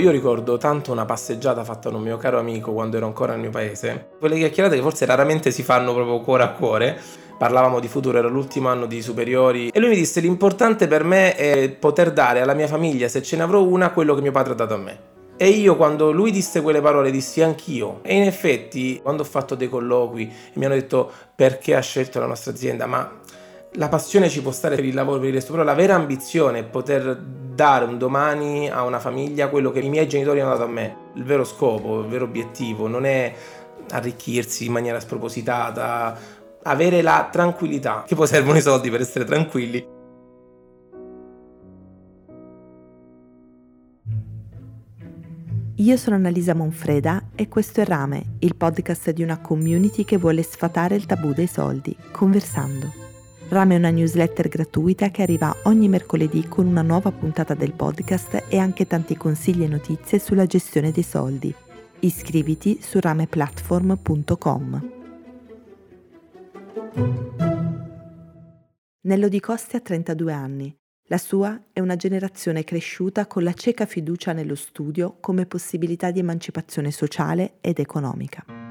Io ricordo tanto una passeggiata fatta da un mio caro amico quando ero ancora nel mio paese, quelle chiacchierate che forse raramente si fanno proprio cuore a cuore. Parlavamo di futuro, era l'ultimo anno di superiori e lui mi disse l'importante per me è poter dare alla mia famiglia, se ce ne avrò una, quello che mio padre ha dato a me. E io quando lui disse quelle parole dissi anch'io. E in effetti quando ho fatto dei colloqui mi hanno detto perché ha scelto la nostra azienda, ma la passione ci può stare per il lavoro, per il resto, però la vera ambizione è poter dare un domani a una famiglia quello che i miei genitori hanno dato a me. Il vero scopo, il vero obiettivo non è arricchirsi in maniera spropositata, avere la tranquillità, che poi servono i soldi per essere tranquilli. Io sono Annalisa Monfreda e questo è Rame, il podcast di una community che vuole sfatare il tabù dei soldi, conversando. Rame è una newsletter gratuita che arriva ogni mercoledì con una nuova puntata del podcast e anche tanti consigli e notizie sulla gestione dei soldi. Iscriviti su rameplatform.com. Nello Di Costi ha 32 anni. La sua è una generazione cresciuta con la cieca fiducia nello studio come possibilità di emancipazione sociale ed economica.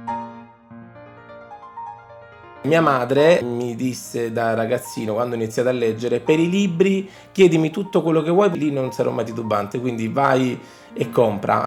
Mia madre mi disse da ragazzino, quando ho iniziato a leggere, per i libri chiedimi tutto quello che vuoi, lì non sarò mai titubante, quindi vai e compra.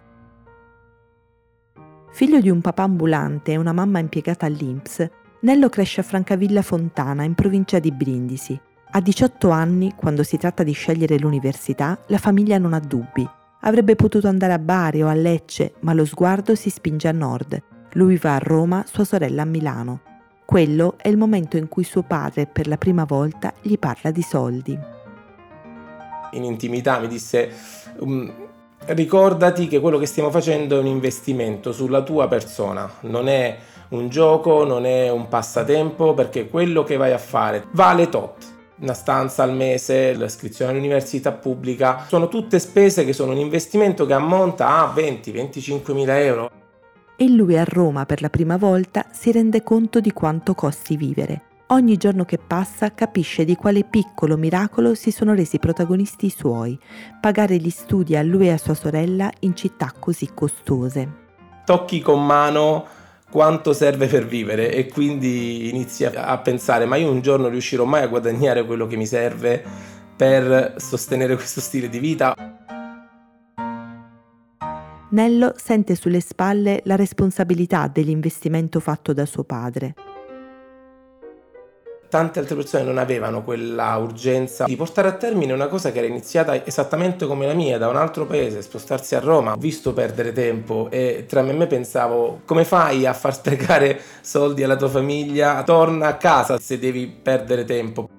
Figlio di un papà ambulante e una mamma impiegata all'Inps, Nello cresce a Francavilla Fontana, in provincia di Brindisi. A 18 anni, quando si tratta di scegliere l'università, la famiglia non ha dubbi. Avrebbe potuto andare a Bari o a Lecce, ma lo sguardo si spinge a nord. Lui va a Roma, sua sorella a Milano. Quello è il momento in cui suo padre per la prima volta gli parla di soldi. In intimità mi disse um, ricordati che quello che stiamo facendo è un investimento sulla tua persona, non è un gioco, non è un passatempo, perché quello che vai a fare vale tot. Una stanza al mese, l'iscrizione all'università pubblica, sono tutte spese che sono un investimento che ammonta a 20-25 mila euro e lui a Roma per la prima volta si rende conto di quanto costi vivere. Ogni giorno che passa capisce di quale piccolo miracolo si sono resi protagonisti i suoi, pagare gli studi a lui e a sua sorella in città così costose. Tocchi con mano quanto serve per vivere e quindi inizi a pensare ma io un giorno riuscirò mai a guadagnare quello che mi serve per sostenere questo stile di vita? Nello sente sulle spalle la responsabilità dell'investimento fatto da suo padre. Tante altre persone non avevano quella urgenza di portare a termine una cosa che era iniziata esattamente come la mia, da un altro paese, spostarsi a Roma. Ho visto perdere tempo e tra me e me pensavo come fai a far sprecare soldi alla tua famiglia? Torna a casa se devi perdere tempo.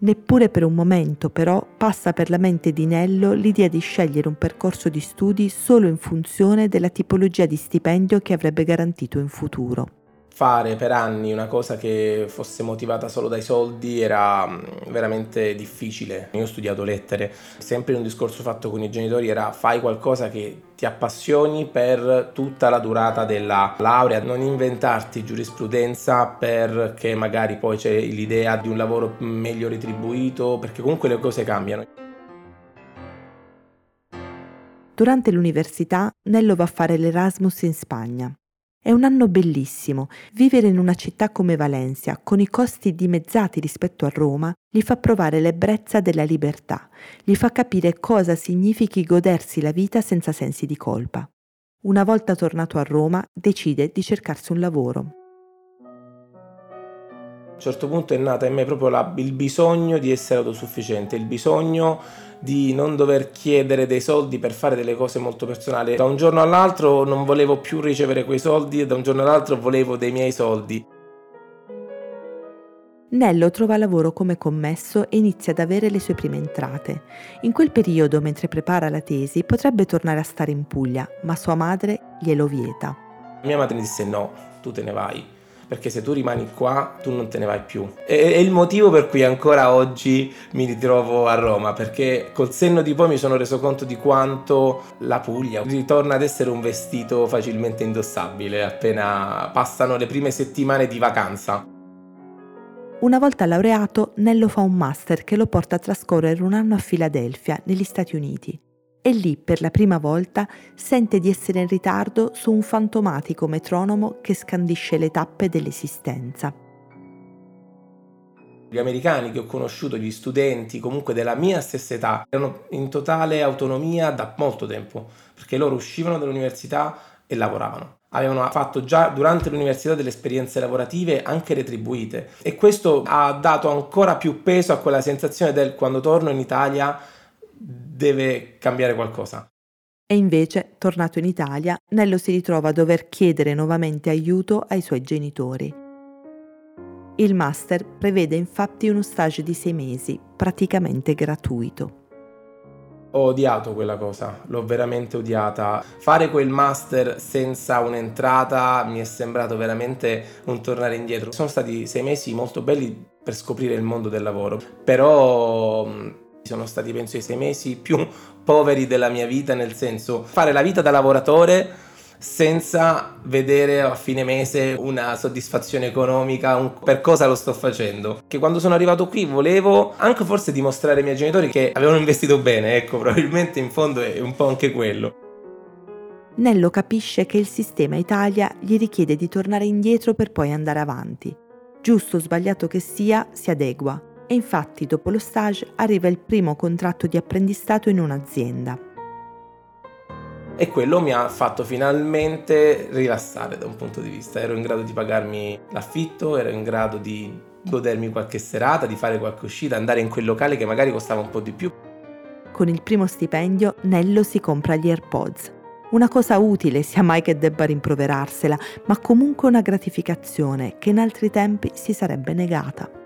Neppure per un momento però passa per la mente di Nello l'idea di scegliere un percorso di studi solo in funzione della tipologia di stipendio che avrebbe garantito in futuro fare per anni una cosa che fosse motivata solo dai soldi era mm, veramente difficile. Io ho studiato lettere, sempre un discorso fatto con i genitori era fai qualcosa che ti appassioni per tutta la durata della laurea, non inventarti giurisprudenza perché magari poi c'è l'idea di un lavoro meglio retribuito, perché comunque le cose cambiano. Durante l'università Nello va a fare l'Erasmus in Spagna. È un anno bellissimo. Vivere in una città come Valencia, con i costi dimezzati rispetto a Roma, gli fa provare l'ebbrezza della libertà, gli fa capire cosa significhi godersi la vita senza sensi di colpa. Una volta tornato a Roma, decide di cercarsi un lavoro. A un certo punto è nata in me proprio la, il bisogno di essere autosufficiente, il bisogno di non dover chiedere dei soldi per fare delle cose molto personali. Da un giorno all'altro non volevo più ricevere quei soldi e da un giorno all'altro volevo dei miei soldi. Nello trova lavoro come commesso e inizia ad avere le sue prime entrate. In quel periodo, mentre prepara la tesi, potrebbe tornare a stare in Puglia, ma sua madre glielo vieta. Mia madre mi disse no, tu te ne vai perché se tu rimani qua tu non te ne vai più. E, è il motivo per cui ancora oggi mi ritrovo a Roma, perché col senno di poi mi sono reso conto di quanto la Puglia ritorna ad essere un vestito facilmente indossabile appena passano le prime settimane di vacanza. Una volta laureato, Nello fa un master che lo porta a trascorrere un anno a Filadelfia, negli Stati Uniti e lì per la prima volta sente di essere in ritardo su un fantomatico metronomo che scandisce le tappe dell'esistenza. Gli americani che ho conosciuto, gli studenti comunque della mia stessa età, erano in totale autonomia da molto tempo, perché loro uscivano dall'università e lavoravano. Avevano fatto già durante l'università delle esperienze lavorative anche retribuite e questo ha dato ancora più peso a quella sensazione del quando torno in Italia deve cambiare qualcosa. E invece, tornato in Italia, Nello si ritrova a dover chiedere nuovamente aiuto ai suoi genitori. Il master prevede infatti uno stage di sei mesi, praticamente gratuito. Ho odiato quella cosa, l'ho veramente odiata. Fare quel master senza un'entrata mi è sembrato veramente un tornare indietro. Sono stati sei mesi molto belli per scoprire il mondo del lavoro, però sono stati penso i sei mesi più poveri della mia vita, nel senso fare la vita da lavoratore senza vedere a fine mese una soddisfazione economica, un, per cosa lo sto facendo. Che quando sono arrivato qui volevo anche forse dimostrare ai miei genitori che avevano investito bene, ecco, probabilmente in fondo è un po' anche quello. Nello capisce che il sistema Italia gli richiede di tornare indietro per poi andare avanti. Giusto o sbagliato che sia, si adegua e infatti dopo lo stage arriva il primo contratto di apprendistato in un'azienda. E quello mi ha fatto finalmente rilassare da un punto di vista. Ero in grado di pagarmi l'affitto, ero in grado di godermi qualche serata, di fare qualche uscita, andare in quel locale che magari costava un po' di più. Con il primo stipendio Nello si compra gli AirPods. Una cosa utile, sia mai che debba rimproverarsela, ma comunque una gratificazione che in altri tempi si sarebbe negata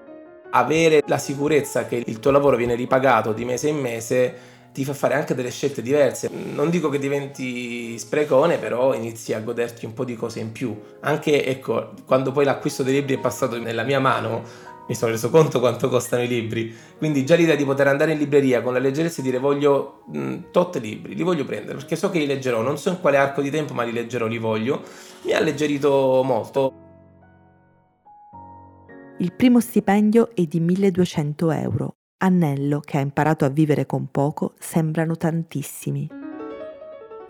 avere la sicurezza che il tuo lavoro viene ripagato di mese in mese ti fa fare anche delle scelte diverse. Non dico che diventi sprecone, però inizi a goderti un po' di cose in più. Anche, ecco, quando poi l'acquisto dei libri è passato nella mia mano, mi sono reso conto quanto costano i libri. Quindi già l'idea di poter andare in libreria con la leggerezza e dire voglio mh, tot libri, li voglio prendere, perché so che li leggerò, non so in quale arco di tempo, ma li leggerò, li voglio, mi ha alleggerito molto. Il primo stipendio è di 1200 euro. Annello, che ha imparato a vivere con poco, sembrano tantissimi.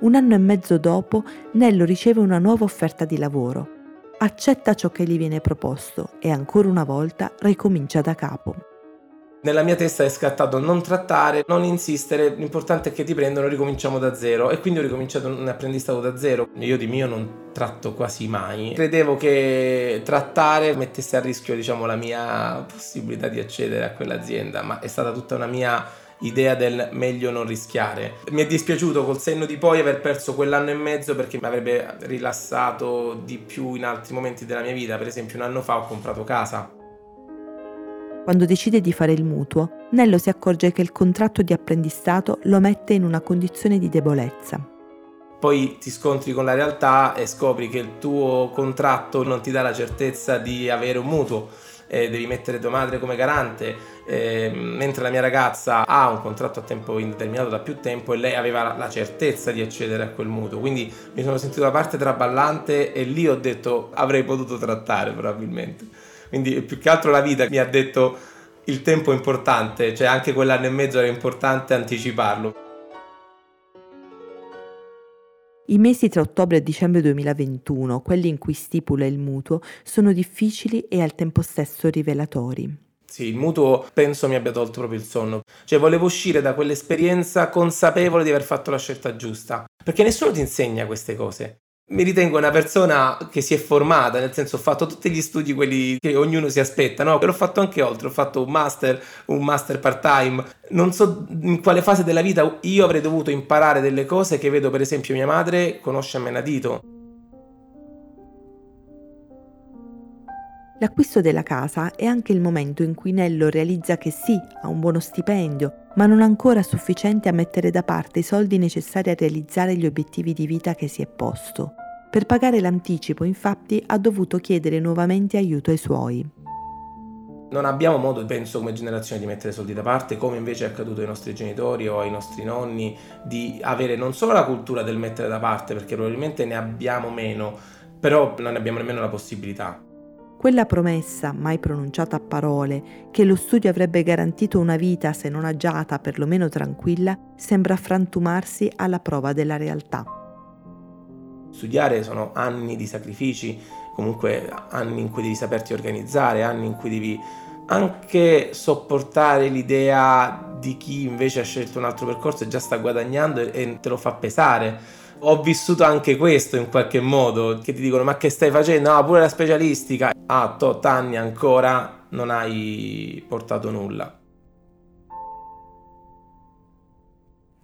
Un anno e mezzo dopo, Nello riceve una nuova offerta di lavoro. Accetta ciò che gli viene proposto e ancora una volta ricomincia da capo. Nella mia testa è scattato non trattare, non insistere, l'importante è che ti prendono, ricominciamo da zero e quindi ho ricominciato un apprendistato da zero. Io di mio non tratto quasi mai. Credevo che trattare mettesse a rischio, diciamo, la mia possibilità di accedere a quell'azienda, ma è stata tutta una mia idea del meglio non rischiare. Mi è dispiaciuto col senno di poi aver perso quell'anno e mezzo perché mi avrebbe rilassato di più in altri momenti della mia vita. Per esempio, un anno fa ho comprato casa quando decide di fare il mutuo, Nello si accorge che il contratto di apprendistato lo mette in una condizione di debolezza. Poi ti scontri con la realtà e scopri che il tuo contratto non ti dà la certezza di avere un mutuo. Eh, devi mettere tua madre come garante, eh, mentre la mia ragazza ha un contratto a tempo indeterminato da più tempo e lei aveva la, certezza di accedere a quel mutuo. Quindi mi sono sentito la parte traballante e lì ho detto avrei potuto trattare probabilmente. Quindi più che altro la vita mi ha detto il tempo è importante, cioè anche quell'anno e mezzo era importante anticiparlo. I mesi tra ottobre e dicembre 2021, quelli in cui stipula il mutuo, sono difficili e al tempo stesso rivelatori. Sì, il mutuo penso mi abbia tolto proprio il sonno. Cioè volevo uscire da quell'esperienza consapevole di aver fatto la scelta giusta. Perché nessuno ti insegna queste cose mi ritengo una persona che si è formata, nel senso ho fatto tutti gli studi quelli che ognuno si aspetta, no? Ho fatto anche oltre, ho fatto un master, un master part-time. Non so in quale fase della vita io avrei dovuto imparare delle cose che vedo per esempio mia madre conosce a menadito. L'acquisto della casa è anche il momento in cui Nello realizza che sì, ha un buono stipendio, ma non ancora sufficiente a mettere da parte i soldi necessari a realizzare gli obiettivi di vita che si è posto. Per pagare l'anticipo, infatti, ha dovuto chiedere nuovamente aiuto ai suoi. Non abbiamo modo, penso, come generazione di mettere soldi da parte, come invece è accaduto ai nostri genitori o ai nostri nonni, di avere non solo la cultura del mettere da parte, perché probabilmente ne abbiamo meno, però non ne abbiamo nemmeno la possibilità. Quella promessa, mai pronunciata a parole, che lo studio avrebbe garantito una vita se non agiata, perlomeno tranquilla, sembra frantumarsi alla prova della realtà. Studiare sono anni di sacrifici, comunque anni in cui devi saperti organizzare, anni in cui devi anche sopportare l'idea di chi invece ha scelto un altro percorso e già sta guadagnando e te lo fa pesare. Ho vissuto anche questo in qualche modo, che ti dicono ma che stai facendo? Ah, pure la specialistica. Ah, tot anni ancora non hai portato nulla.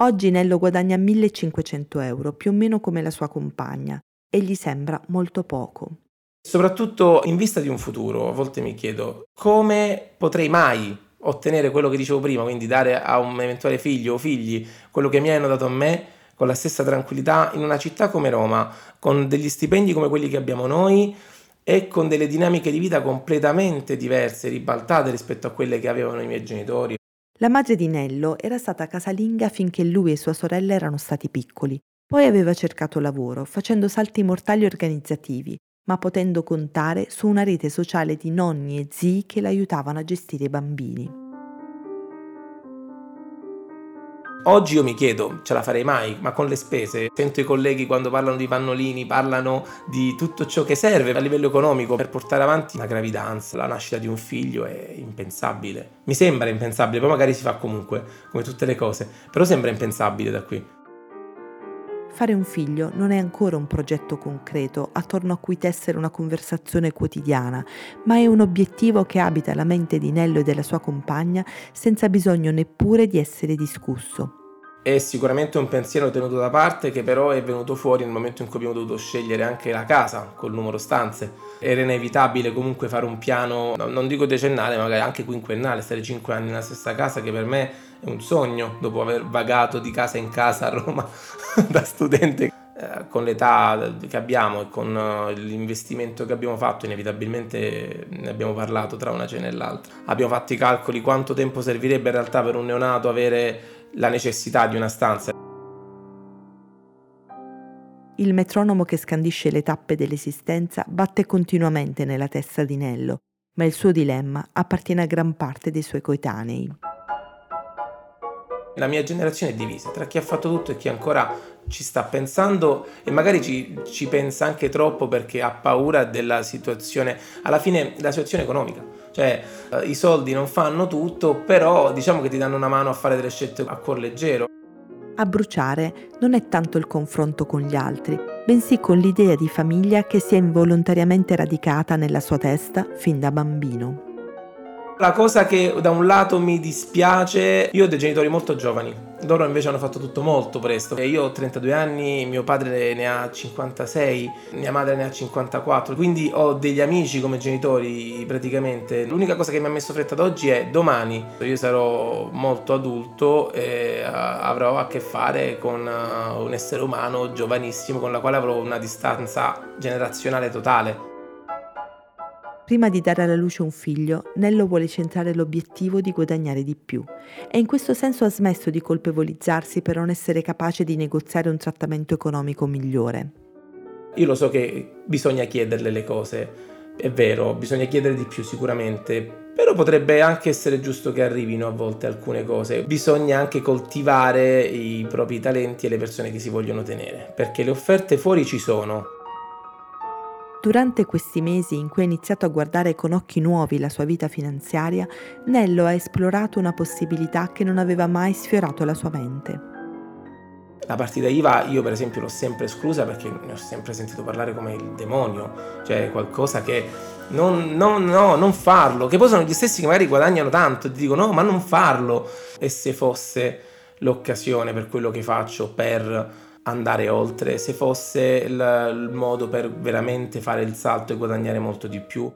Oggi Nello guadagna 1500 euro, più o meno come la sua compagna, e gli sembra molto poco. Soprattutto in vista di un futuro, a volte mi chiedo come potrei mai ottenere quello che dicevo prima, quindi dare a un eventuale figlio o figli quello che mi hanno dato a me con la stessa tranquillità in una città come Roma, con degli stipendi come quelli che abbiamo noi e con delle dinamiche di vita completamente diverse, ribaltate rispetto a quelle che avevano i miei genitori. La madre di Nello era stata casalinga finché lui e sua sorella erano stati piccoli. Poi aveva cercato lavoro, facendo salti mortali organizzativi, ma potendo contare su una rete sociale di nonni e zii che l'aiutavano a gestire i bambini. Oggi io mi chiedo, ce la farei mai? Ma con le spese? Sento i colleghi quando parlano di pannolini, parlano di tutto ciò che serve a livello economico per portare avanti una gravidanza, la nascita di un figlio è impensabile. Mi sembra impensabile, poi magari si fa comunque, come tutte le cose, però sembra impensabile da qui. Fare un figlio non è ancora un progetto concreto attorno a cui tessere una conversazione quotidiana, ma è un obiettivo che abita la mente di Nello e della sua compagna senza bisogno neppure di essere discusso. È sicuramente un pensiero tenuto da parte che però è venuto fuori nel momento in cui abbiamo dovuto scegliere anche la casa col numero stanze. Era inevitabile comunque fare un piano, non dico decennale, magari anche quinquennale, stare cinque anni nella stessa casa che per me è un sogno dopo aver vagato di casa in casa a Roma da studente. Eh, con l'età che abbiamo e con eh, l'investimento che abbiamo fatto, inevitabilmente ne abbiamo parlato tra una cena e l'altra. Abbiamo fatto i calcoli quanto tempo servirebbe in realtà per un neonato avere la necessità di una stanza. Il metronomo che scandisce le tappe dell'esistenza batte continuamente nella testa di Nello, ma il suo dilemma appartiene a gran parte dei suoi coetanei la mia generazione è divisa tra chi ha fatto tutto e chi ancora ci sta pensando e magari ci, ci, pensa anche troppo perché ha paura della situazione, alla fine la situazione economica. Cioè eh, i soldi non fanno tutto, però diciamo che ti danno una mano a fare delle scelte a cuor leggero. A bruciare non è tanto il confronto con gli altri, bensì con l'idea di famiglia che si è involontariamente radicata nella sua testa fin da bambino. La cosa che da un lato mi dispiace, io ho dei genitori molto giovani, loro invece hanno fatto tutto molto presto. Io ho 32 anni, mio padre ne ha 56, mia madre ne ha 54, quindi ho degli amici come genitori praticamente. L'unica cosa che mi ha messo fretta ad oggi è domani io sarò molto adulto e avrò a che fare con uh, un essere umano giovanissimo con la quale avrò una distanza generazionale totale. Prima di dare alla luce un figlio, Nello vuole centrare l'obiettivo di guadagnare di più e in questo senso ha smesso di colpevolizzarsi per non essere capace di negoziare un trattamento economico migliore. Io lo so che bisogna chiederle le cose, è vero, bisogna chiedere di più sicuramente, però potrebbe anche essere giusto che arrivino a volte alcune cose. Bisogna anche coltivare i propri talenti e le persone che si vogliono tenere, perché le offerte fuori ci sono, Durante questi mesi in cui ha iniziato a guardare con occhi nuovi la sua vita finanziaria, Nello ha esplorato una possibilità che non aveva mai sfiorato la sua mente. La partita IVA io per esempio l'ho sempre esclusa perché ne ho sempre sentito parlare come il demonio, cioè qualcosa che non, no, no, non farlo, che poi sono gli stessi che magari guadagnano tanto e ti dicono no, ma non farlo. E se fosse l'occasione per quello che faccio per andare oltre, se fosse il, il modo per veramente fare il salto e guadagnare molto di più.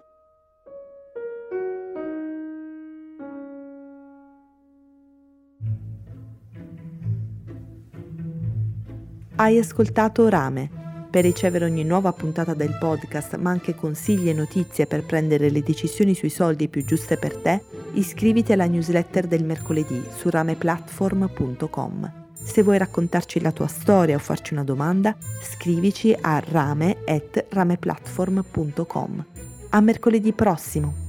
Hai ascoltato Rame. Per ricevere ogni nuova puntata del podcast, ma anche consigli e notizie per prendere le decisioni sui soldi più giuste per te, iscriviti alla newsletter del mercoledì su rameplatform.com. Se vuoi raccontarci la tua storia o farci una domanda, scrivici a rame.rameplatform.com. A mercoledì prossimo!